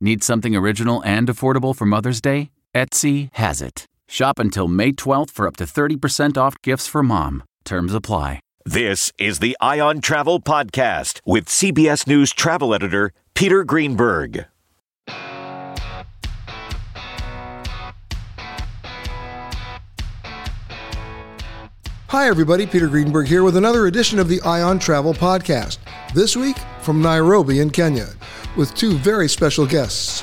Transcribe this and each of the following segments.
Need something original and affordable for Mother's Day? Etsy has it. Shop until May 12th for up to 30% off gifts for mom. Terms apply. This is the Eye on Travel Podcast with CBS News travel editor Peter Greenberg. Hi, everybody. Peter Greenberg here with another edition of the Eye on Travel Podcast. This week from Nairobi in Kenya with two very special guests.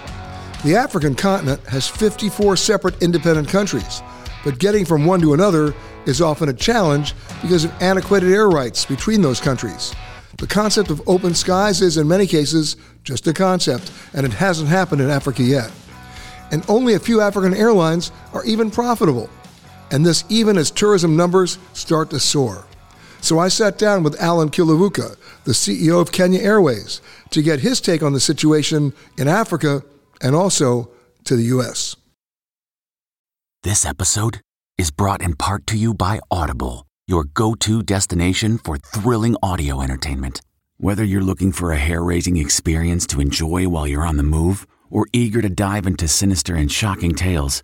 The African continent has 54 separate independent countries, but getting from one to another is often a challenge because of antiquated air rights between those countries. The concept of open skies is, in many cases, just a concept, and it hasn't happened in Africa yet. And only a few African airlines are even profitable, and this even as tourism numbers start to soar. So I sat down with Allan Kilavuka, the CEO of Kenya Airways, to get his take on the situation in Africa and also to the U.S. This episode is brought in part to you by Audible, your go to destination for thrilling audio entertainment. Whether you're looking for a hair raising experience to enjoy while you're on the move or eager to dive into sinister and shocking tales,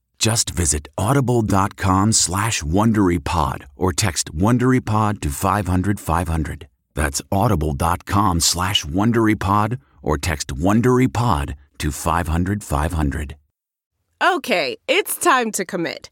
Just visit audible.com slash WonderyPod or text WonderyPod to 500 500. That's audible.com slash WonderyPod or text WonderyPod to 500 500. Okay, it's time to commit.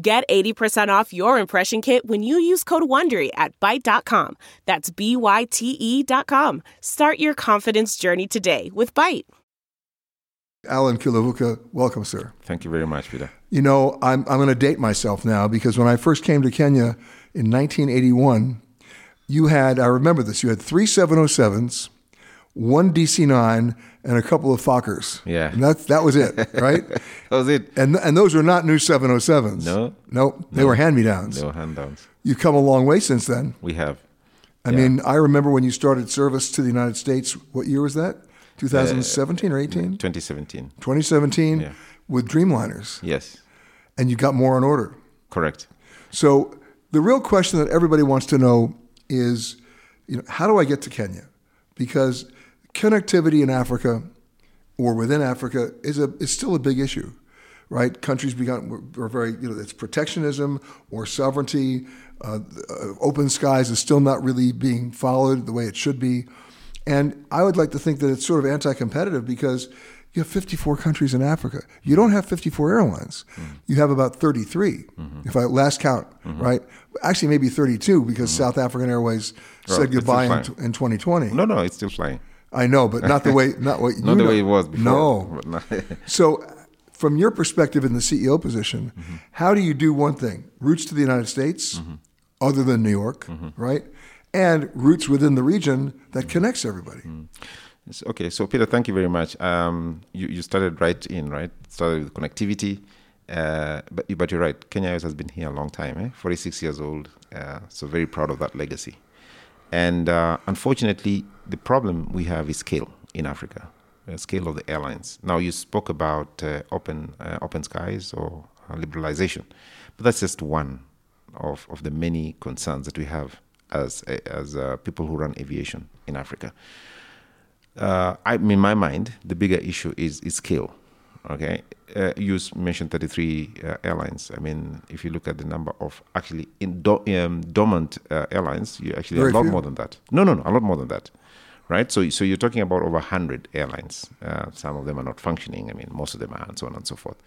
Get 80% off your impression kit when you use code WONDERY at Byte.com. That's B-Y-T-E dot com. Start your confidence journey today with Byte. Allan Kilavuka, welcome, sir. Thank you very much, Peter. You know, I'm, I'm going to date myself now because when I first came to Kenya in 1981, you had, I remember this, you had three 707s, one DC 9, and a couple of Fokkers. Yeah. And that, that was it, right? that was it. And, and those were not new 707s. No. Nope. They No. were hand me downs. No hand downs. You've come a long way since then. We have. I Yeah. mean, I remember when you started service to the United States. What year was that? Uh, 2017 or 18? 2017. 2017 Yeah. with Dreamliners. Yes. And you got more on order. Correct. So the real question that everybody wants to know is, you know, how do I get to Kenya? Because connectivity in Africa or within Africa is a is still a big issue, right? Countries become are very you know it's protectionism or sovereignty. Uh, uh, open skies is still not really being followed the way it should be, and I would like to think that it's sort of anti-competitive because you have 54 countries in Africa. You don't have 54 airlines. You have about 33, if I last count, right? Actually, maybe 32 because South African Airways Well, said goodbye in, in 2020. No, no, it's still flying. I know, but not the way not what Not the know. way it was before. No. So, from your perspective in the CEO position, Mm-hmm. how do you do one thing? Routes to the United States, Mm-hmm. other than New York, right? And routes within the region that Mm-hmm. connects everybody. Yes, Okay, so Peter, thank you very much. Um, you, you started right in, right? Started with connectivity, uh, but but you're right. Kenya Airways has been here a long time, eh? 46 years old. Uh, so very proud of that legacy. And uh, unfortunately, the problem we have is scale in Africa, uh, scale of the airlines. Now you spoke about uh, open uh, open skies or uh, liberalization, but that's just one of, of the many concerns that we have as as uh, people who run aviation in Africa I, in my mind, the bigger issue is, is scale. Okay, uh, you mentioned 33 uh, airlines. I mean, if you look at the number of actually in do, um, dormant uh, airlines, you actually Very a lot few. more than that. No, no, no, a lot more than that. Right. So, so you're talking about over 100 airlines. Uh, some of them are not functioning. I mean, most of them are, and so on and so forth.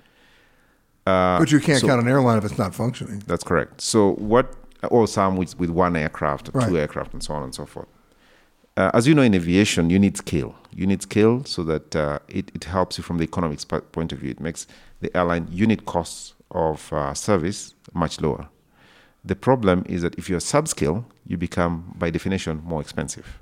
Uh, but you can't so- count an airline if it's not functioning. that's correct. So what, or some with, with one aircraft, or Right. two aircraft, and so on and so forth. Uh, as you know, in aviation, you need scale. You need scale so that uh, it, it helps you from the economics point of view. It makes the airline unit costs of uh, service much lower. The problem is that if you're subscale, you become, by definition, more expensive.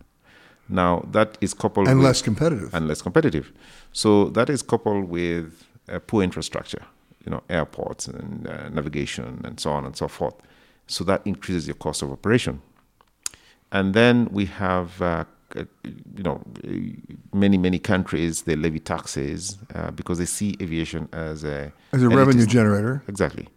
Now, that is coupled And with less competitive. and less competitive. So that is coupled with uh, poor infrastructure, you know, airports and uh, navigation and so on and so forth. So that increases your cost of operation. And then we have, uh, you know, many many countries they levy taxes uh, because they see aviation as a As a revenue generator. Exactly.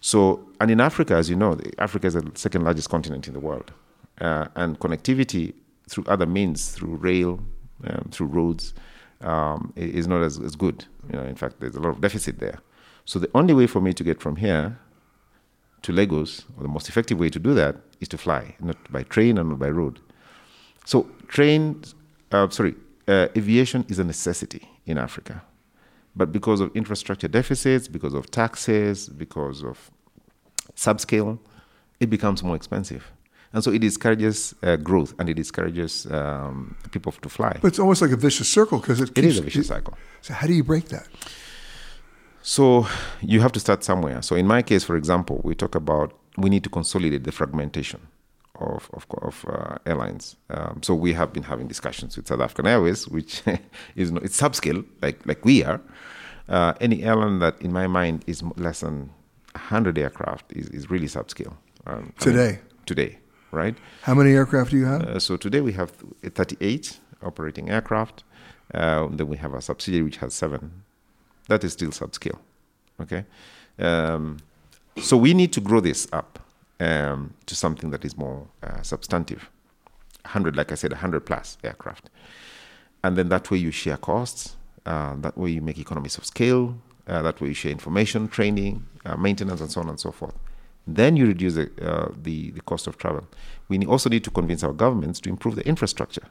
So, and in Africa, as you know, Africa is the second largest continent in the world, uh, and connectivity through other means, through rail, um, through roads, um, is not as, as good. You know, in fact, there's a lot of deficit there. So, the only way for me to get from here to Lagos, or the most effective way to do that, is to fly, not by train and not by road. So, train, uh, sorry, uh, aviation is a necessity in Africa. But because of infrastructure deficits, because of taxes, because of subscale, it becomes more expensive. And so it discourages uh, growth and it discourages um, people to fly. But it's almost like a vicious circle because it, it is a vicious cycle. So how do you break that? So you have to start somewhere. So in my case, for example, we talk about we need to consolidate the fragmentation of of, of uh, airlines. Um, so we have been having discussions with South African Airways, which is no, it's subscale, like like we are. Uh, any airline that, in my mind, is less than 100 aircraft is, is really subscale. Um, I mean, Today. today, right? How many aircraft do you have? Uh, so today we have 38 operating aircraft. Uh, then we have a subsidiary which has seven. That is still subscale. Okay. Um, so we need to grow this up um, to something that is more uh, substantive. 100, like I said, 100 plus aircraft. And then that way you share costs. Uh, that way you make economies of scale. Uh, that way you share information, training, uh, maintenance, and so on and so forth. Then you reduce the, uh, the, the cost of travel. We also need to convince our governments to improve the infrastructure.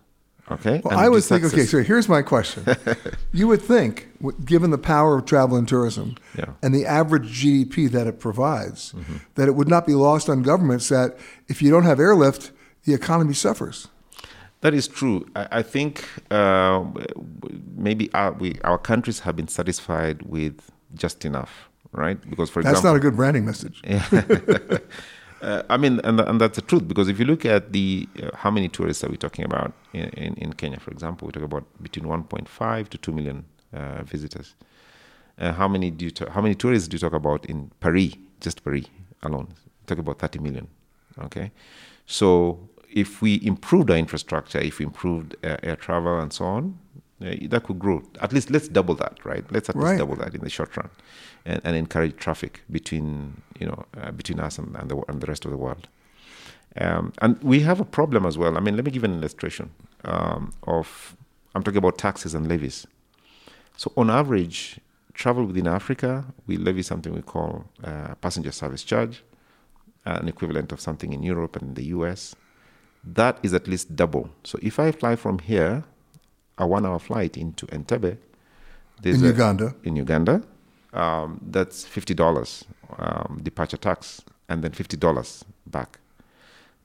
Okay. Well, I would think, okay, so here's my question. you would think, given the power of travel and tourism Yeah. Mm-hmm. and the average GDP that it provides, that it would not be lost on governments that if you don't have airlift, the economy suffers. That is true. I, I think uh, maybe our, we, our countries have been satisfied with just enough, right? Because, for That's example, That's not a good branding message. Uh, I mean, and, and that's the truth because if you look at the uh, how many tourists are we talking about in, in, in Kenya, for example, we talk about between 1.5 to 2 million uh, visitors. Uh, how many do you ta- how many tourists do you talk about in Paris, just Paris alone? Talk about 30 million. Okay, so if we improved our infrastructure, if we improved uh, air travel and so on, uh, that could grow. At least let's double that, right? Let's at Right. least double that in the short run, and, and encourage traffic between you know uh, between us and, and, the, and the rest of the world. Um, and we have a problem as well. I mean, let me give an illustration um, of. I'm talking about taxes and levies. So on average, travel within Africa, we levy something we call uh, passenger service charge, an equivalent of something in Europe and the US. That is at least double. So if I fly from here, a one-hour flight into Entebbe, In a- Uganda. In Uganda, um, that's fifty dollars um, departure tax, and then fifty dollars back.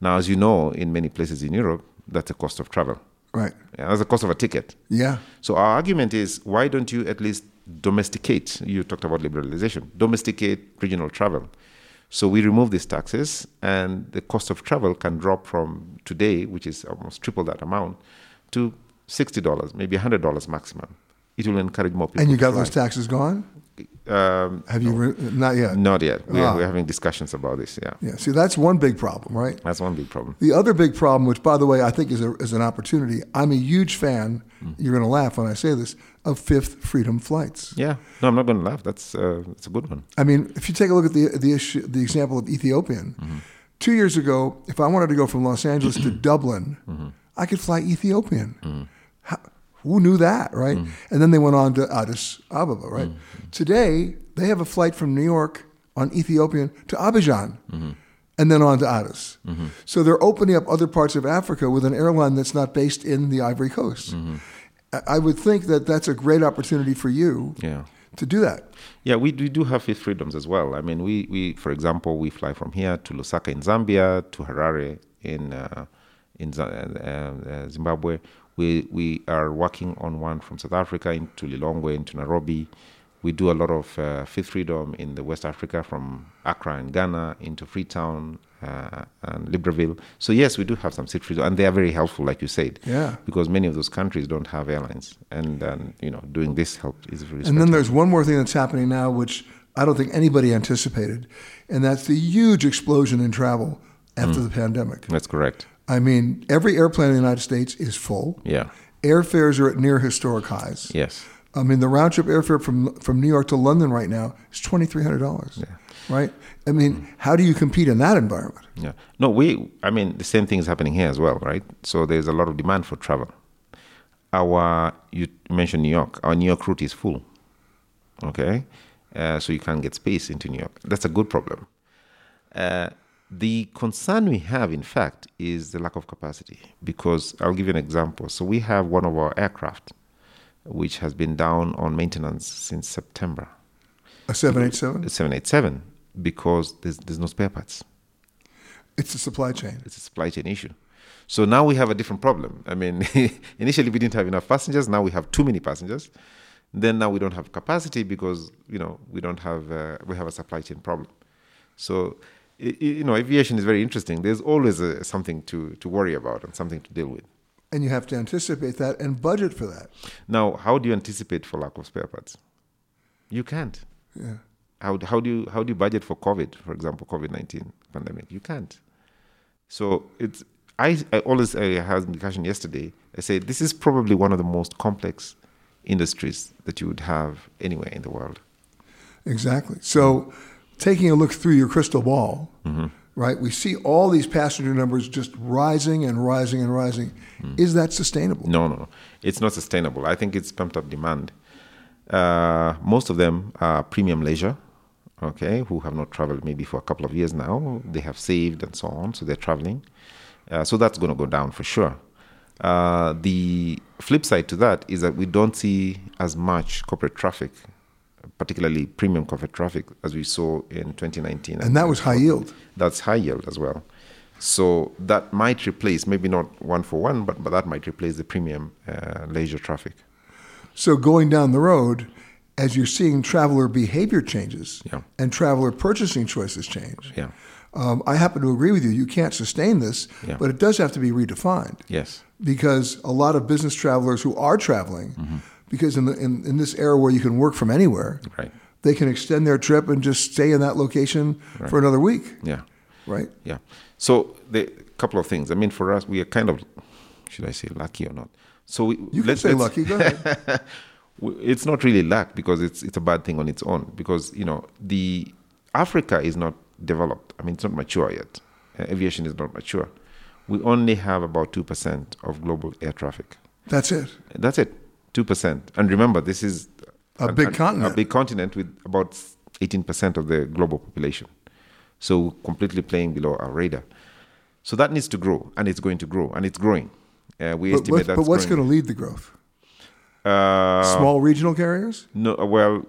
Now, as you know, in many places in Europe, that's a cost of travel. Right. Yeah, that's the cost of a ticket. Yeah. So our argument is, why don't you at least domesticate? You talked about liberalization. Domesticate regional travel. So we remove these taxes, and the cost of travel can drop from today, which is almost triple that amount, to sixty dollars, maybe hundred dollars maximum. It will encourage more people. And you got those taxes gone? Um, Have you? Re- not yet. not yet. We're, Ah. we're having discussions about this. Yeah, Yeah. See, that's one big problem, right? that's one big problem. The other big problem, which by the way I think is, a, is an opportunity, I'm a huge fan, you're going to laugh when I say this, of fifth freedom flights. Yeah, no, I'm not going to laugh. That's uh, that's a good one. I mean, if you take a look at the, the, issue, the example of Ethiopian, two years ago, if I wanted to go from Los Angeles to Dublin, I could fly Ethiopian. How, who knew that, right? And then they went on to Addis Ababa, right? Today, they have a flight from New York on Ethiopian to Abidjan. And then on to Addis. So they're opening up other parts of Africa with an airline that's not based in the Ivory Coast. I- I would think that that's a great opportunity for you Yeah. to do that. Yeah, we, we do have fifth freedoms as well. I mean, we, we for example, we fly from here to Lusaka in Zambia, to Harare in uh, in Z- uh, uh, Zimbabwe. We we are working on one from South Africa into Lilongwe, into Nairobi. We do a lot of uh, fifth freedom in the West Africa from Accra and Ghana into Freetown uh, and Libreville. So yes, we do have some fifth freedom, and they are very helpful, like you said. Yeah. Because many of those countries don't have airlines, and um, you know, doing this help is very. And then there's one more thing that's happening now, which I don't think anybody anticipated, and that's the huge explosion in travel after the pandemic. That's correct. I mean, every airplane in the United States is full. Yeah. Airfares are at near historic highs. Yes. I mean, the round trip airfare from from New York to London right now is twenty three hundred dollars. Yeah. Right. I mean, how do you compete in that environment? Yeah. No, we, I mean, the same thing is happening here as well, right? So there's a lot of demand for travel. Our, you mentioned New York, our New York route is full. Okay. Uh, so you can't get space into New York. That's a good problem. Uh, the concern we have, in fact, is the lack of capacity. Because I'll give you an example. So we have one of our aircraft which has been down on maintenance since September. A seven eight seven. 787 because there's, there's no spare parts. It's a supply chain. It's a supply chain issue. So now we have a different problem. I mean, initially we didn't have enough passengers. Now we have too many passengers. Then now we don't have capacity because you know we don't have uh, we have a supply chain problem. So you know aviation is very interesting. There's always uh something to to worry about and something to deal with. And you have to anticipate that and budget for that. Now, how do you anticipate for lack of spare parts? You can't. Yeah. How, how do you how do you budget for COVID, for example, COVID nineteen pandemic? You can't. So it's I, I always I had a discussion yesterday. I said this is probably one of the most complex industries that you would have anywhere in the world. Exactly. So, taking a look through your crystal ball, right? We see all these passenger numbers just rising and rising and rising. Is that sustainable? No, no, no. It's not sustainable. I think it's pumped up demand. Uh, most of them are premium leisure, okay, who have not traveled maybe for a couple of years now. They have saved and so on, so they're traveling. Uh, so that's going to go down for sure. Uh, the flip side to that is that we don't see as much corporate traffic, particularly premium corporate traffic, as we saw in 2019. And that was high yield. That's high yield as well. So that might replace, maybe not one for one, but, but that might replace the premium uh, leisure traffic. So, going down the road, as you're seeing traveler behavior changes Yeah. and traveler purchasing choices change, Yeah. um, I happen to agree with you. You can't sustain this, Yeah. but it does have to be redefined. Yes. because a lot of business travelers who are traveling, because in, the, in, in this era where you can work from anywhere, Right. they can extend their trip and just stay in that location for another week, Yeah. right? Yeah. So the couple of things. I mean, for us, we are kind of, should I say, lucky or not? So we, You can say lucky. Go ahead. it's not really luck because it's it's a bad thing on its own because you know the Africa is not developed. I mean, it's not mature yet. Uh, aviation is not mature. We only have about two percent of global air traffic. That's it. That's it, two percent. And remember, this is A big continent. A big continent with about eighteen percent of the global population. So completely playing below our radar. So that needs to grow, and it's going to grow, and it's growing. Uh, we But, estimate what- that's but what's going to lead the growth? Uh, Small regional carriers? No, well,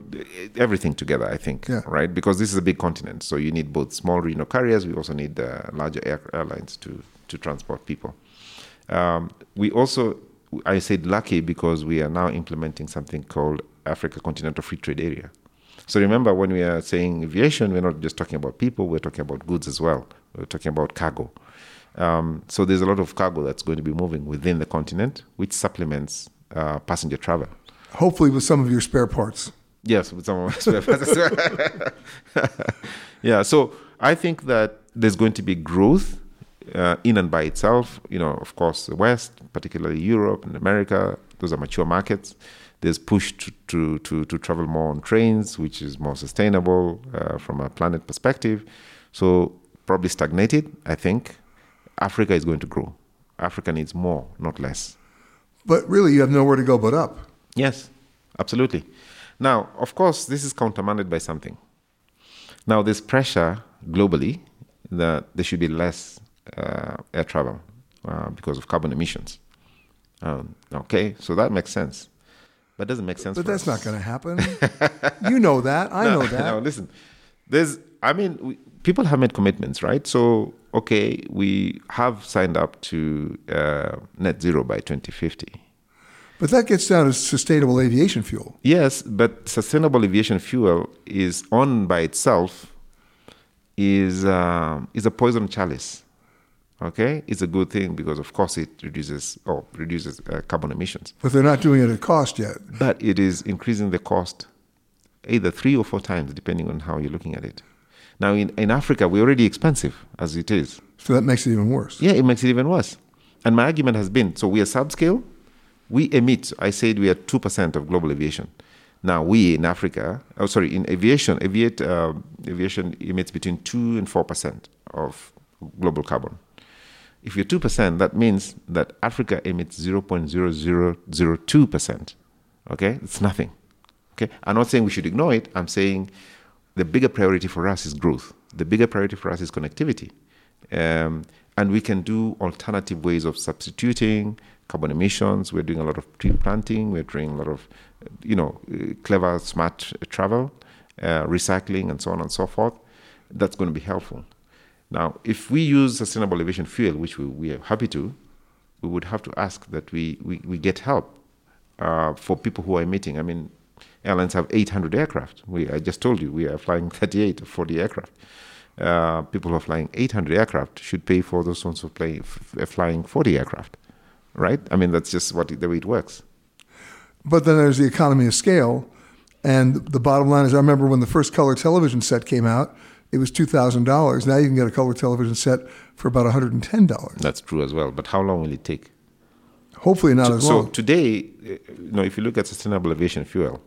everything together, I think, Yeah. right? Because this is a big continent, so you need both small regional carriers. We also need uh, larger air, airlines to to transport people. Um, we also, I said lucky because we are now implementing something called Africa Continental Free Trade Area. So remember, when we are saying aviation, we're not just talking about people; we're talking about goods as well. We're talking about cargo. Um, so there's a lot of cargo that's going to be moving within the continent, which supplements uh, passenger travel. Hopefully, with some of your spare parts. Yes, with some of my spare parts yeah, so I think that there's going to be growth uh, in and by itself. You know, of course, the West, particularly Europe and America, those are mature markets. There's push to, to, to, to travel more on trains, which is more sustainable uh, from a planet perspective. So probably stagnated, I think. Africa is going to grow. Africa needs more, not less. But really, you have nowhere to go but up. Yes, absolutely. Now, of course, this is countermanded by something. Now, there's pressure globally that there should be less air travel uh, because of carbon emissions. Um, okay, so that makes sense. But doesn't make sense But that's us. not going to happen. you know that. I know that. no, listen. There's, I mean, we, people have made commitments, right? So, okay, we have signed up to uh, net zero by 2050. But that gets down to sustainable aviation fuel. Yes, but sustainable aviation fuel is on by itself is um, is a poison chalice. Okay, it's a good thing because of course it reduces or reduces uh, carbon emissions, But they're not doing it at cost yet. but it is increasing the cost either three or four times depending on how you're looking at it. Now in, in Africa we're already expensive as it is. So that makes it even worse. Yeah, it makes it even worse. And my argument has been so we are subscale. We emit, I said we are 2% of global aviation. Now, we in Africa, oh, sorry, in aviation, aviate, uh, aviation emits between 2 and 4% of global carbon. If you're 2%, that means that Africa emits 0.0002%. Okay? It's nothing. Okay? I'm not saying we should ignore it. I'm saying the bigger priority for us is growth. The bigger priority for us is connectivity. Um, and we can do alternative ways of substituting carbon emissions. We're doing a lot of tree planting. We're doing a lot of, uh, you know, uh, clever, smart travel, uh, recycling, and so on and so forth. That's going to be helpful. Now, if we use sustainable aviation fuel, which we, we are happy to, we would have to ask that we, we, we get help uh, for people who are emitting. I mean, airlines have 800 aircraft. We, I just told you we are flying 38 or 40 aircraft. Uh, people who are flying 800 aircraft should pay for those ones who play, f- flying 40 aircraft, right? I mean, that's just what the way it works. But then there's the economy of scale. And the bottom line is I remember when the first color television set came out, it was $2,000. Now you can get a color television set for about $110. That's true as well. But how long will it take? Hopefully not as long. so today, uh, you know, if you look at sustainable aviation fuel,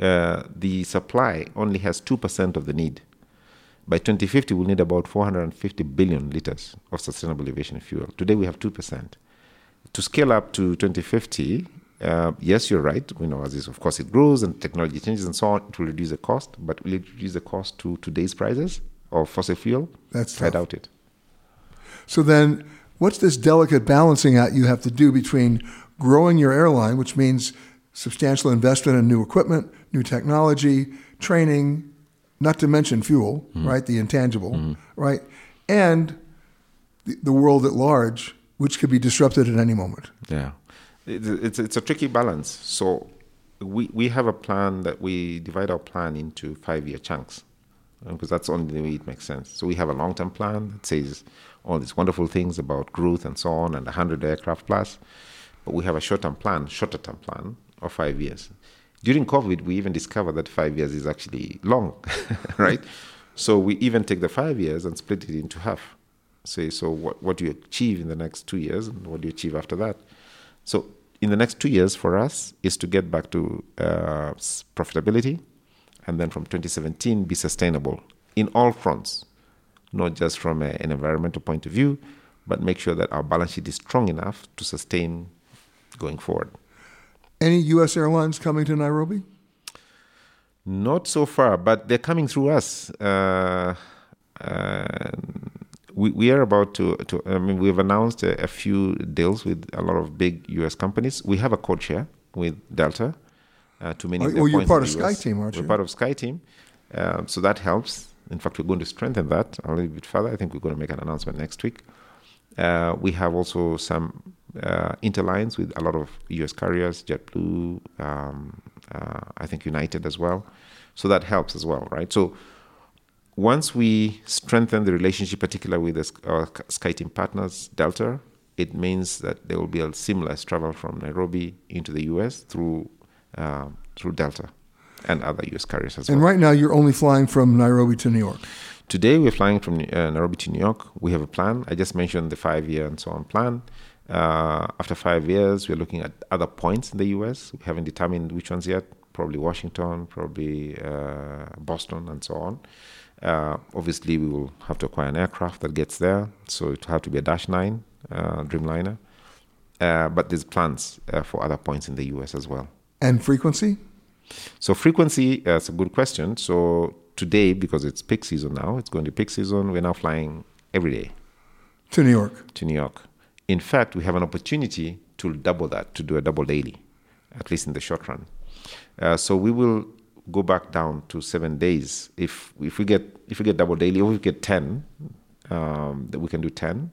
uh, the supply only has two percent of the need. By 2050, we'll need about 450 billion liters of sustainable aviation fuel. Today, we have two percent. To scale up to 2050, uh, yes, you're right. You know, as is, of course, it grows and technology changes and so on, it will reduce the cost. But will it reduce the cost to today's prices of fossil fuel? That's I doubt it. So then, what's this delicate balancing act you have to do between growing your airline, which means substantial investment in new equipment, new technology, training, not to mention fuel, right? The intangible, right? And the, the world at large, which could be disrupted at any moment. Yeah, it's it's, a tricky balance. So we we have a plan that we divide our plan into five year chunks because that's only the way it makes sense. So we have a long term plan that says all these wonderful things about growth and so on and 100 aircraft plus, but we have a short term plan, shorter term plan of five years. During COVID, we even discovered that five years is actually long, right? So we even take the five years and split it into half. Say, so what, what do you achieve in the next two years and what do you achieve after that? So in the next two years for us is to get back to uh, profitability and then from 2017 be sustainable in all fronts, not just from a, an environmental point of view, but make sure that our balance sheet is strong enough to sustain going forward. Any U.S. airlines coming to Nairobi? Not so far, but they're coming through us. Uh, uh, we, we are about to, to, I mean, we've announced a, a few deals with a lot of big US companies. We have a code share with Delta uh, to many Oh, well, you're part of the US. SkyTeam, aren't you? We're part of SkyTeam. Um, so that helps. In fact, we're going to strengthen that a little bit further. I think we're going to make an announcement next week. Uh, we have also some uh, interlines with a lot of US carriers, JetBlue, um, uh, I think United as well. So that helps as well, right? So once we strengthen the relationship, particularly with our SkyTeam partners, Delta, it means that there will be a seamless travel from Nairobi into the US through um through Delta and other US carriers as And well. And right now, you're only flying from Nairobi to New York. Today we're flying from uh, Nairobi to New York. We have a plan. I just mentioned the five-year and so on plan. Uh, after five years, we're looking at other points in the U.S. We haven't determined which ones yet. Probably Washington, probably uh, Boston, and so on. Uh, obviously, we will have to acquire an aircraft that gets there, so it will have to be a Dash Nine uh, Dreamliner. Uh, but there's plans uh, for other points in the U.S. as well. And frequency? So frequency, uh, that's a good question. So today, because it's peak season now, it's going to peak season. We're now flying every day To New York. to New York. In fact, we have an opportunity to double that, to do a double daily, at least in the short run. Uh, so we will go back down to seven days. If if we get if we get double daily, or if we get ten, um, that we can do ten,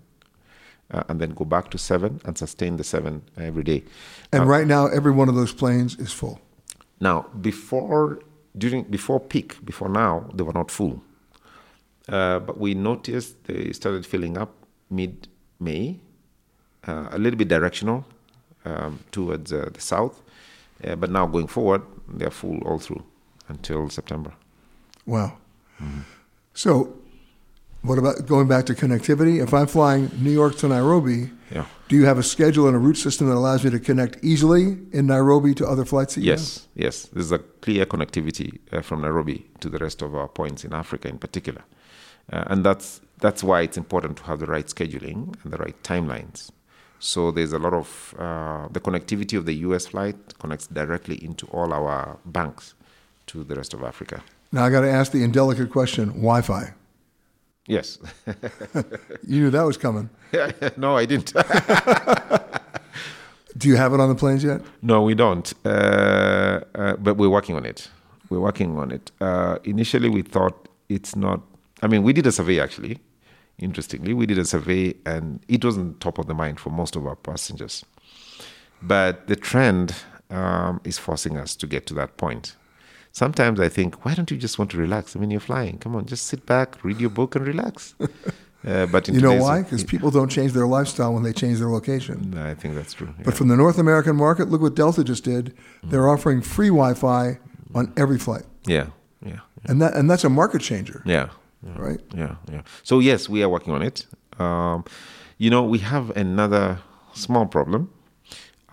uh, and then go back to seven and sustain the seven every day. And Uh, right now, every one of those planes is full. Now, before during before peak, before now, they were not full. Uh, but we noticed they started filling up mid May, uh, a little bit directional um, towards uh, the south. Uh, but now going forward, they're full all through until September. Wow. So, what about going back to connectivity? If I'm flying New York to Nairobi, Yeah. do you have a schedule and a route system that allows me to connect easily in Nairobi to other flights that you have? Yes, yes. There's a clear connectivity uh, from Nairobi to the rest of our points in Africa, in particular, uh, and that's that's why it's important to have the right scheduling and the right timelines. So there's a lot of uh, the connectivity of the U.S. flight connects directly into all our banks to the rest of Africa. Now I got to ask the indelicate question: Wi-Fi. Yes. You knew that was coming. no, I didn't. Do you have it on the planes yet? No, we don't. Uh, uh, but we're working on it. We're working on it. Uh, initially, we thought it's not. I mean, we did a survey actually. Interestingly, we did a survey, and it wasn't top of the mind for most of our passengers. But the trend um, is forcing us to get to that point. Sometimes I think, why don't you just want to relax? I mean, you're flying. Come on, just sit back, read your book, and relax. Uh, but in You know why? Because people don't change their lifestyle when they change their location. I think that's true. But from the North American market, look what Delta just did. They're offering free Wi-Fi on every flight, yeah, yeah, and that and that's a market changer, yeah. yeah. right? Yeah, yeah. So yes, we are working on it. Um, you know, we have another small problem.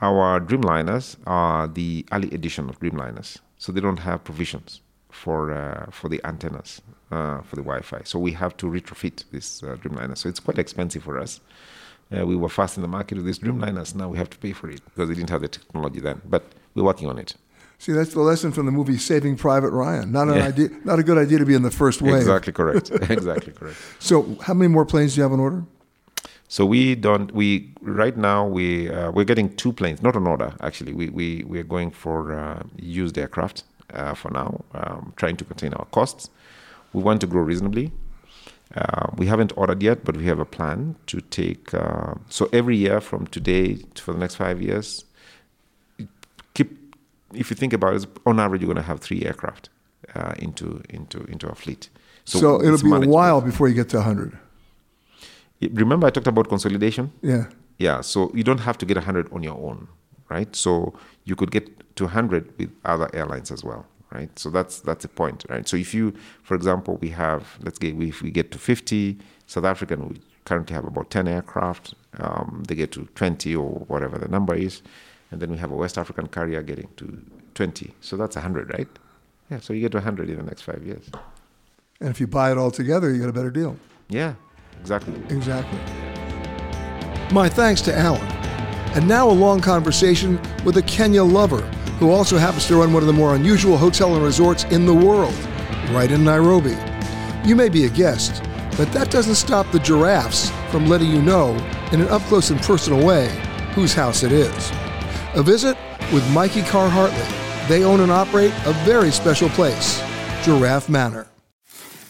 Our Dreamliners are the early edition of Dreamliners, so they don't have provisions for uh, for the antennas uh, for the Wi-Fi. So we have to retrofit this uh, Dreamliner. So it's quite expensive for us. Uh, we were fast in the market with these Dreamliners. Now we have to pay for it because they didn't have the technology then. But we're working on it. See, that's the lesson from the movie Saving Private Ryan. Not an Yeah. idea, not a good idea to be in the first wave. Exactly correct. exactly correct. So, how many more planes do you have on order? So we don't. We right now we uh, we're getting two planes, not on order actually. We we we are going for uh, used aircraft uh, for now, um, trying to contain our costs. We want to grow reasonably. Uh, we haven't ordered yet, but we have a plan to take. Uh, so every year from today to, for the next five years, keep. If you think about it, on average, you're going to have three aircraft uh, into into into our fleet. So, it'll it's be a while before you get to 100. Remember, I talked about consolidation. Yeah. Yeah, so you don't have to get 100 on your own, right? So you could get to 100 with other airlines as well, right? So that's that's the point, right? So if you, for example, we have, let's get, if we get to 50, South African, we currently have about 10 aircraft. Um, they get to 20 or whatever the number is. And then we have a West African carrier getting to 20. So that's 100, right? Yeah, so you get to 100 in the next five years. And if you buy it all together, you get a better deal. Yeah, exactly. Exactly. My thanks to Allan. And now a long conversation with a Kenya lover who also happens to run one of the more unusual hotel and resorts in the world, right in Nairobi. You may be a guest, but that doesn't stop the giraffes from letting you know, in an up close and personal way, whose house it is. A visit with Mikey Carr Hartley. They own and operate a very special place, Giraffe Manor.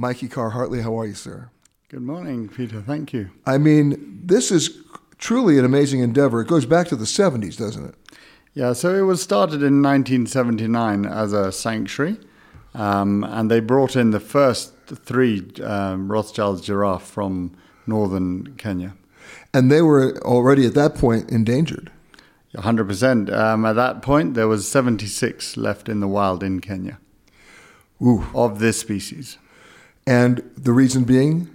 Mikey Carr Hartley, how are you, sir? Good morning, Peter. Thank you. I mean, this is truly an amazing endeavor. It goes back to the 70s, doesn't it? Yeah, so it was started in 1979 as a sanctuary, um, and they brought in the first three um, Rothschild giraffe from northern Kenya. And they were already at that point endangered. 100%. Um, at that point, there was 76 left in the wild in Kenya Ooh. of this species. And the reason being?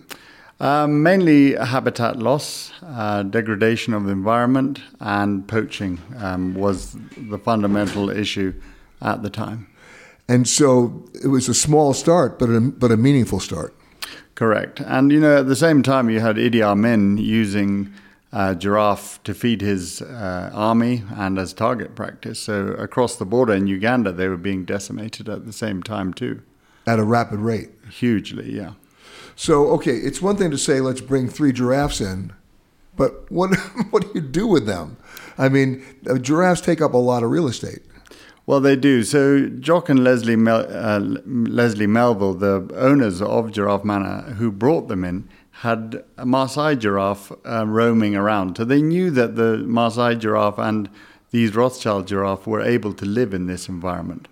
Um, mainly habitat loss, uh, degradation of the environment, and poaching um, was the fundamental issue at the time. And so it was a small start, but a, but a meaningful start. Correct. And, you know, at the same time, you had Idi Amin using uh, giraffe to feed his uh, army and as target practice. So across the border in Uganda, they were being decimated at the same time, too. At a rapid rate. Hugely, yeah. So, okay, it's one thing to say, let's bring three giraffes in, but what, what do you do with them? I mean, uh, giraffes take up a lot of real estate. Well, they do. So, Jock and Leslie, Mel- uh, Leslie Melville, the owners of Giraffe Manor, who brought them in, had a Maasai giraffe uh, roaming around. So, they knew that the Maasai giraffe and these Rothschild giraffe were able to live in this environment.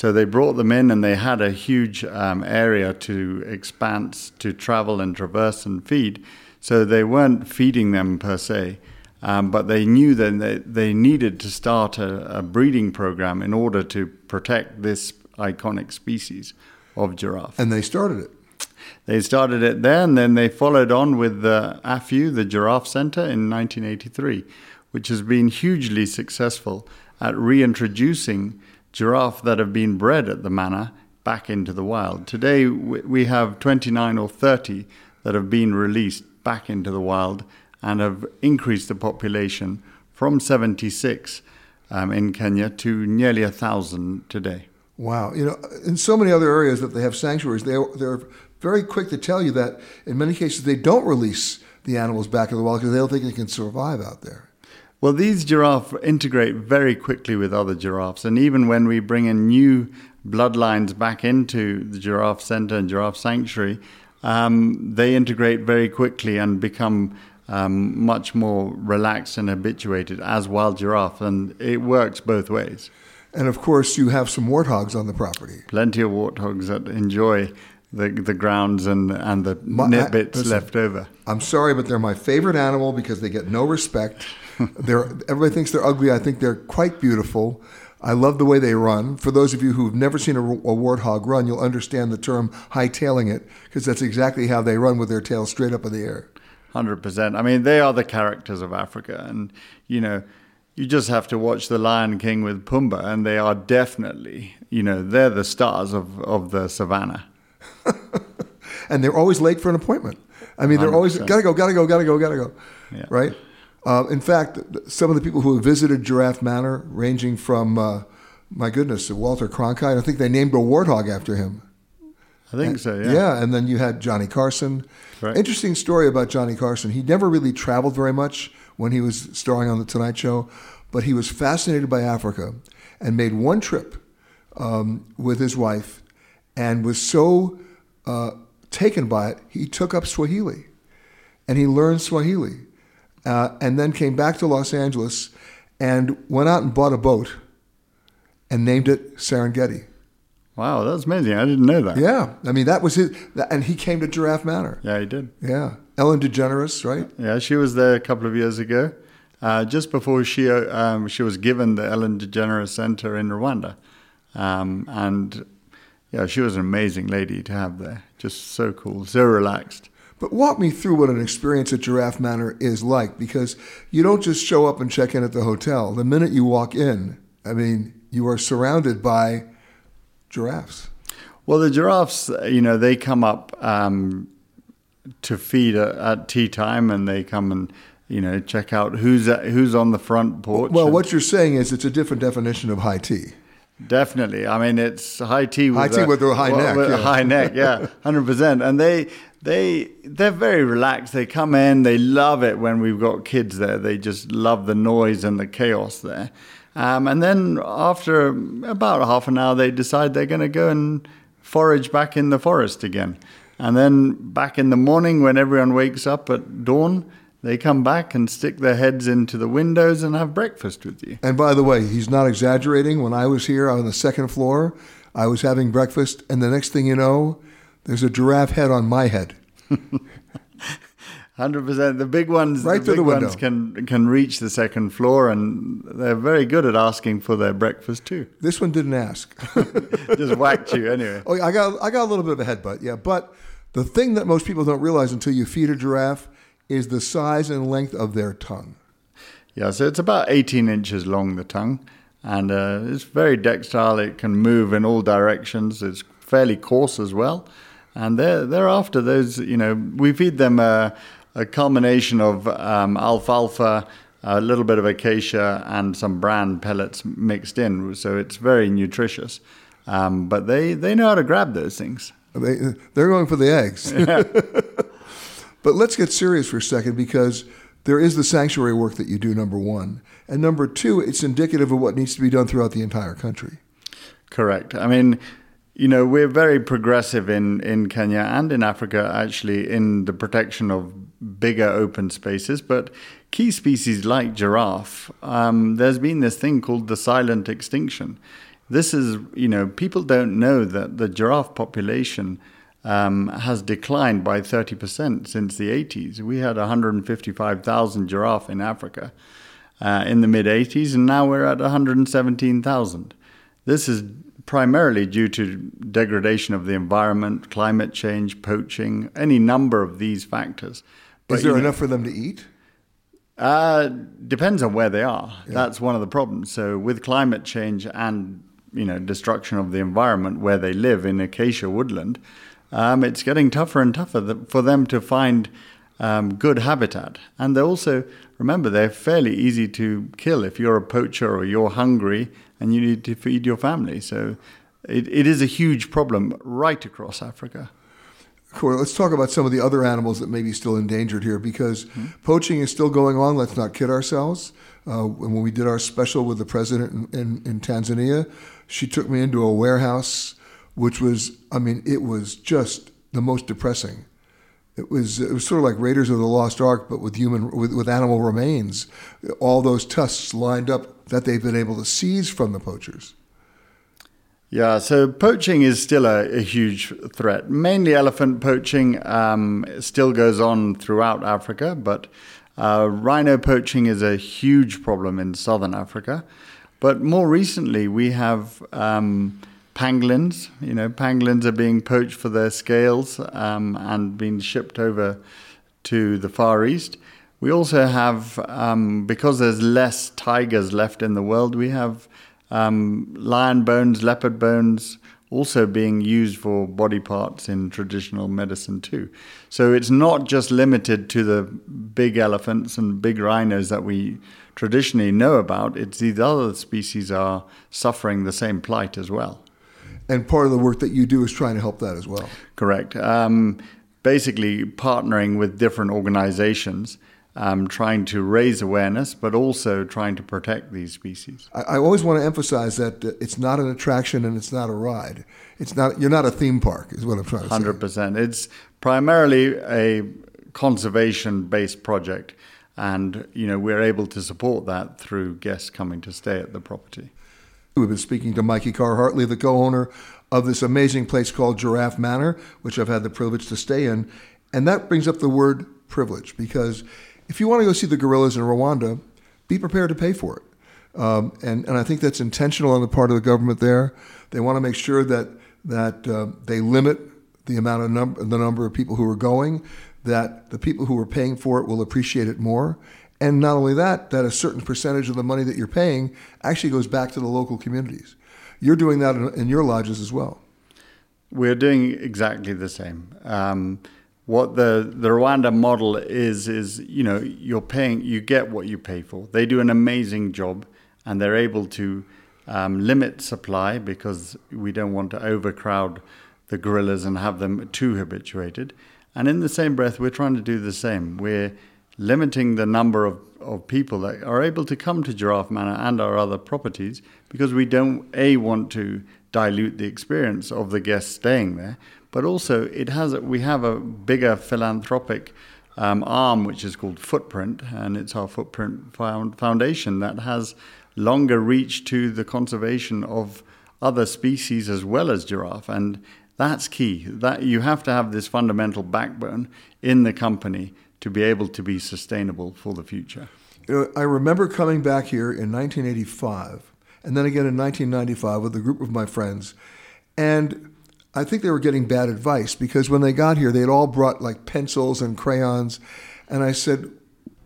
So they brought them in, and they had a huge um, area to expand, to travel and traverse and feed. So they weren't feeding them per se, um, but they knew that they, they needed to start a, a, breeding program in order to protect this iconic species of giraffe. And they started it. They started it there, and then they followed on with the AFEW, the Giraffe Center, in 1983, which has been hugely successful at reintroducing giraffe that have been bred at the manor back into the wild. Today, we have 29 or 30 that have been released back into the wild and have increased the population from 76 um, in Kenya to nearly a thousand today. Wow. You know, in so many other areas that they have sanctuaries, they, they're very quick to tell you that in many cases they don't release the animals back in the wild because they don't think they can survive out there. Well, these giraffes integrate very quickly with other giraffes, and even when we bring in new bloodlines back into the giraffe center and giraffe sanctuary, um, they integrate very quickly and become um, much more relaxed and habituated as wild giraffe, and it works both ways. And of course, you have some warthogs on the property. Plenty of warthogs that enjoy the the grounds and and the my, nitbits listen, left over. I'm sorry, but they're my favorite animal because they get no respect. They're everybody thinks they're ugly. I think they're quite beautiful. I love the way they run. For those of you who've never seen a, a warthog run, you'll understand the term hightailing it because that's exactly how they run with their tail straight up in the air. Hundred percent. I mean, they are the characters of Africa, and you know, you just have to watch The Lion King with Pumbaa, and they are definitely, you know, they're the stars of of the savannah. and they're always late for an appointment. I mean, they're 100%. always gotta go, gotta go, gotta go, gotta go. Yeah. Right. Uh, in fact, some of the people who have visited Giraffe Manor, ranging from, uh, my goodness, Walter Cronkite, I think they named a warthog after him. I think and, so, yeah. Yeah, and then you had Johnny Carson. Right. Interesting story about Johnny Carson. He never really traveled very much when he was starring on The Tonight Show, but he was fascinated by Africa and made one trip um, with his wife and was so uh, taken by it, he took up Swahili and he learned Swahili uh, and then came back to Los Angeles and went out and bought a boat and named it Serengeti. Wow, that's amazing. I didn't know that. Yeah. I mean, that was his, and he came to Giraffe Manor. Yeah, he did. Yeah. Ellen DeGeneres, right? Yeah, she was there a couple of years ago, uh, just before she um, she was given the Ellen DeGeneres Center in Rwanda. Um, and yeah, she was an amazing lady to have there. Just so cool, so relaxed. But walk me through what an experience at Giraffe Manor is like because you don't just show up and check in at the hotel. The minute you walk in, I mean, you are surrounded by giraffes. Well, the giraffes, you know, they come up um, to feed at, at, tea time, and they come and you know check out who's at, who's on the front porch. Well, what you're saying is it's a different definition of high tea. Definitely, I mean it's high tea with high tea a, with a high neck, with yeah. high neck, yeah, hundred percent. And they they they're very relaxed. They come in, they love it when we've got kids there. They just love the noise and the chaos there. Um, and then after about half an hour, they decide they're going to go and forage back in the forest again. And then back in the morning, when everyone wakes up at dawn, they come back and stick their heads into the windows and have breakfast with you. And by the way, he's not exaggerating. When I was here on the second floor, I was having breakfast, and the next thing you know, there's a giraffe head on my head. Hundred percent. The big ones, right the big the ones can can reach the second floor, and they're very good at asking for their breakfast too. This one didn't ask. Just whacked you anyway. Oh, I got I got a little bit of a headbutt, yeah. But the thing that most people don't realize until you feed a giraffe is the size and length of their tongue. Yeah, so it's about 18 inches long, the tongue, and uh, it's very dextile. It can move in all directions. It's fairly coarse as well, and they're they're after those. You know, we feed them a, a culmination of um, alfalfa, a little bit of acacia, and some bran pellets mixed in. So it's very nutritious. Um, but they they know how to grab those things. They they're going for the eggs. Yeah. but let's get serious for a second because there is the sanctuary work that you do, number one. And number two, it's indicative of what needs to be done throughout the entire country. Correct. I mean, you know, we're very progressive in, in Kenya and in Africa, actually, in the protection of bigger open spaces. But key species like giraffe, um, there's been this thing called the silent extinction. This is, you know, people don't know that the giraffe population um, has declined by 30% since the 80s. We had 155,000 giraffe in Africa uh, in the mid 80s, and now we're at 117,000. This is primarily due to degradation of the environment, climate change, poaching, any number of these factors. But, is there enough know, for them to eat? Uh, depends on where they are. Yeah. That's one of the problems. So with climate change and you know destruction of the environment where they live in acacia woodland, um, it's getting tougher and tougher for them to find um, good habitat. And they also, remember, they're fairly easy to kill if you're a poacher or you're hungry and you need to feed your family. So it, it is a huge problem right across Africa. Cool. Let's talk about some of the other animals that may be still endangered here because mm-hmm. poaching is still going on. Let's not kid ourselves. Uh, when we did our special with the president in, in, in Tanzania, she took me into a warehouse which was, I mean, it was just the most depressing. It was it was sort of like Raiders of the Lost Ark, but with human with, with animal remains, all those tusks lined up that they've been able to seize from the poachers. Yeah, so poaching is still a, a huge threat. Mainly elephant poaching um, still goes on throughout Africa, but uh, rhino poaching is a huge problem in southern Africa. But more recently, we have um, pangolins. You know, pangolins are being poached for their scales um, and being shipped over to the Far East. We also have, um, because there's less tigers left in the world, we have um, lion bones, leopard bones also being used for body parts in traditional medicine too. So it's not just limited to the big elephants and big rhinos that we traditionally know about. It's these other species are suffering the same plight as well and part of the work that you do is trying to help that as well. Correct. Um, basically, partnering with different organizations, um, trying to raise awareness, but also trying to protect these species. I, I always want to emphasize that uh, it's not an attraction and it's not a ride. It's not. You're not a theme park, is what I'm trying to say. 100%. It's primarily a conservation-based project. and you know we're able to support that through guests coming to stay at the property. We've been speaking to Mikey Carr Hartley, the co-owner of this amazing place called Giraffe Manor, which I've had the privilege to stay in, and that brings up the word privilege because if you want to go see the gorillas in Rwanda, be prepared to pay for it. Um, and, and I think that's intentional on the part of the government there. They want to make sure that, that uh, they limit the amount of number, the number of people who are going, that the people who are paying for it will appreciate it more. And not only that, that a certain percentage of the money that you're paying actually goes back to the local communities. You're doing that in, in your lodges as well. We're doing exactly the same. Um, what the the Rwanda model is is you know you're paying you get what you pay for. They do an amazing job, and they're able to um, limit supply because we don't want to overcrowd the gorillas and have them too habituated. And in the same breath, we're trying to do the same. We're limiting the number of, of people that are able to come to Giraffe Manor and our other properties because we don't a want to dilute the experience of the guests staying there, but also it has we have a bigger philanthropic um, arm which is called Footprint, and it's our Footprint Foundation that has longer reach to the conservation of other species as well as giraffe, and that's key. That you have to have this fundamental backbone in the company to be able to be sustainable for the future. You know, I remember coming back here in 1985, and then again in 1995 with a group of my friends, and I think they were getting bad advice because when they got here, they had all brought like pencils and crayons. And I said,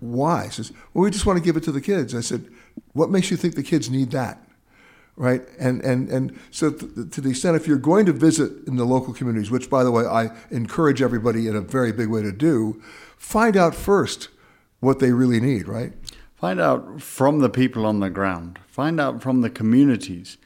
why? He says, well, we just want to give it to the kids. I said, what makes you think the kids need that? Right? And, and, and so, th- to the extent if you're going to visit in the local communities, which, by the way, I encourage everybody in a very big way to do, find out first what they really need, right? Find out from the people on the ground, find out from the communities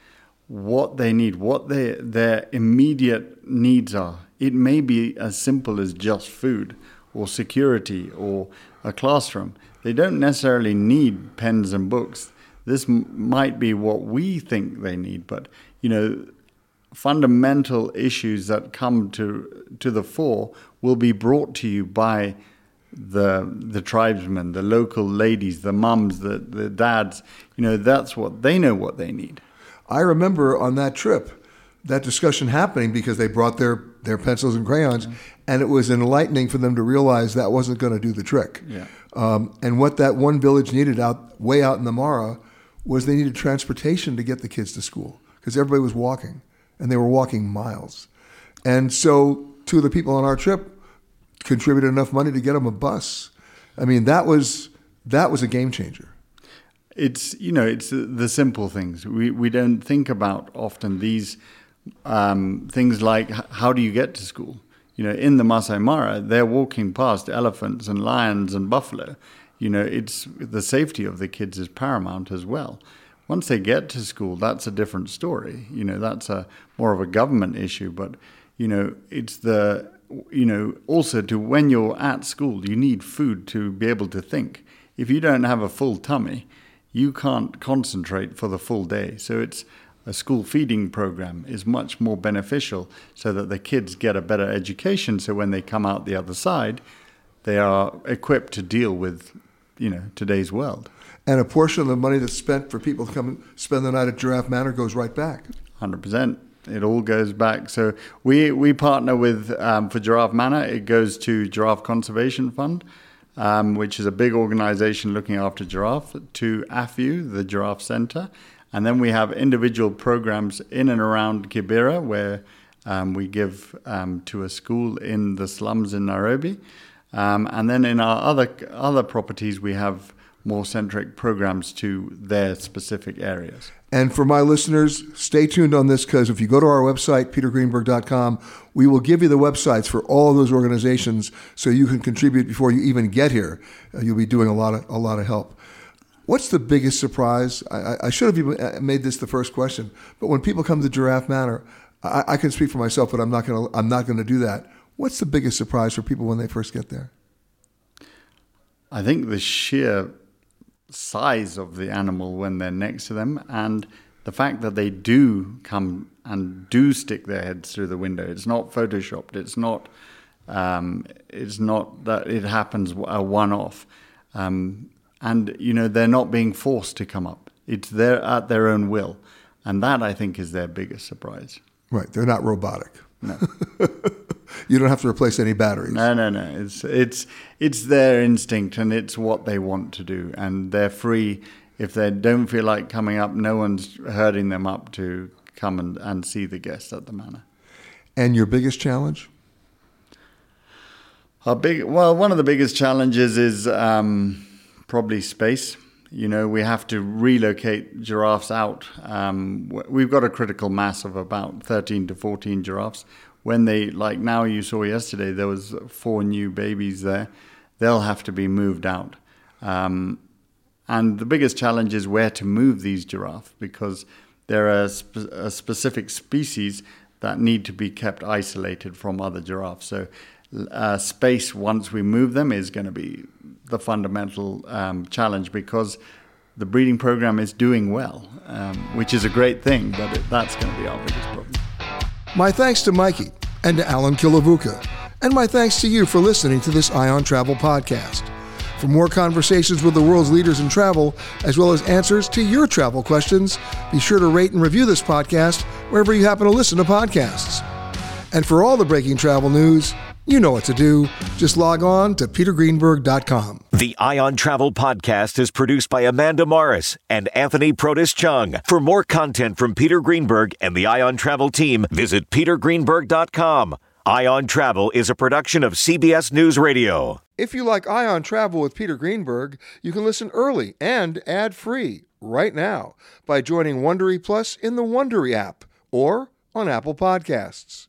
what they need, what they, their immediate needs are. It may be as simple as just food or security or a classroom. They don't necessarily need pens and books. This m- might be what we think they need, but you know, fundamental issues that come to to the fore will be brought to you by the the tribesmen, the local ladies, the mums, the the dads. You know, that's what they know what they need. I remember on that trip that discussion happening because they brought their, their pencils and crayons, mm-hmm. and it was enlightening for them to realize that wasn't going to do the trick. Yeah. Um, and what that one village needed out way out in the Mara was they needed transportation to get the kids to school because everybody was walking, and they were walking miles. And so two of the people on our trip contributed enough money to get them a bus. I mean, that was that was a game changer it's you know it's the simple things we we don't think about often these um, things like how do you get to school you know in the Masai Mara they're walking past elephants and lions and buffalo you know it's the safety of the kids is paramount as well. Once they get to school that's a different story. You know that's a more of a government issue but you know it's the you know also to when you're at school you need food to be able to think. If you don't have a full tummy you can't concentrate for the full day. So it's a school feeding program is much more beneficial so that the kids get a better education. So when they come out the other side they are equipped to deal with you know today's world. And a portion of the money that's spent for people to come and spend the night at giraffe manor goes right back. 100% it all goes back. So we we partner with um, for giraffe manor. It goes to giraffe conservation fund um, which is a big organization looking after giraffe, to AFEW, the Giraffe Center. And then we have individual programs in and around Kibera, where um, we give um, to a school in the slums in Nairobi. Um, and then in our other other properties, we have more centric programs to their specific areas. And for my listeners, stay tuned on this because if you go to our website, petergreenberg.com, we will give you the websites for all those organizations so you can contribute before you even get here. Uh, you'll be doing a lot of, a lot of help. What's the biggest surprise? I, I, should have uh, made this the first question, but when people come to Giraffe Manor, I, I can speak for myself, but I'm not going to. I'm not going to do that. What's the biggest surprise for people when they first get there? I think the sheer size of the animal when they're next to them and the fact that they do come and do stick their heads through the window. It's not photoshopped. It's not. Um, it's not that it happens a one-off, Um, and, you know, they're not being forced to come up. It's their, at their own will. And that, I think, is their biggest surprise. Right. They're not robotic. No. you don't have to replace any batteries. No, no, no. It's it's it's their instinct and it's what they want to do, and they're free. If they don't feel like coming up, no one's herding them up to come and, and see the guests at the manor. And your biggest challenge? Our big well, one of the biggest challenges is um, probably space. You know, we have to relocate giraffes out. Um, we've got a critical mass of about 13 to 14 giraffes when they like now you saw yesterday there was four new babies there they'll have to be moved out um, and the biggest challenge is where to move these giraffes because they're a, a, specific species that need to be kept isolated from other giraffes so uh, space once we move them is going to be the fundamental um, challenge because the breeding program is doing well, um, which is a great thing, but it, that's going to be our biggest problem. My thanks to Mikey and to Allan Kilavuka. And my thanks to you for listening to this Eye on Travel podcast. For more conversations with the world's leaders in travel, as well as answers to your travel questions, be sure to rate and review this podcast wherever you happen to listen to podcasts. And for all the breaking travel news, you know what to do. Just log on to petergreenberg.com. The Eye on Travel podcast is produced by Amanda Morris and Anthony Protis Chung. For more content from Peter Greenberg and the Eye on Travel team, visit petergreenberg.com. Eye on Travel is a production of CBS News Radio. If you like Eye on Travel with Peter Greenberg, you can listen early and ad-free right now by joining Wondery Plus in the Wondery app or on Apple Podcasts.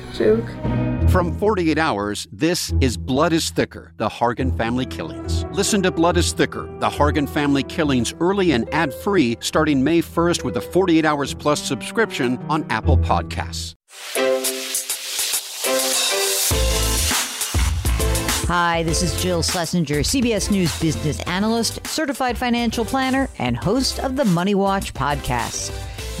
joke. From 48 Hours, this is Blood is Thicker The Hargan Family Killings. Listen to Blood is Thicker The Hargan Family Killings early and ad free starting May 1st with a 48 Hours Plus subscription on Apple Podcasts. Hi, this is Jill Schlesinger, CBS News business analyst, certified financial planner, and host of the Money Watch podcast.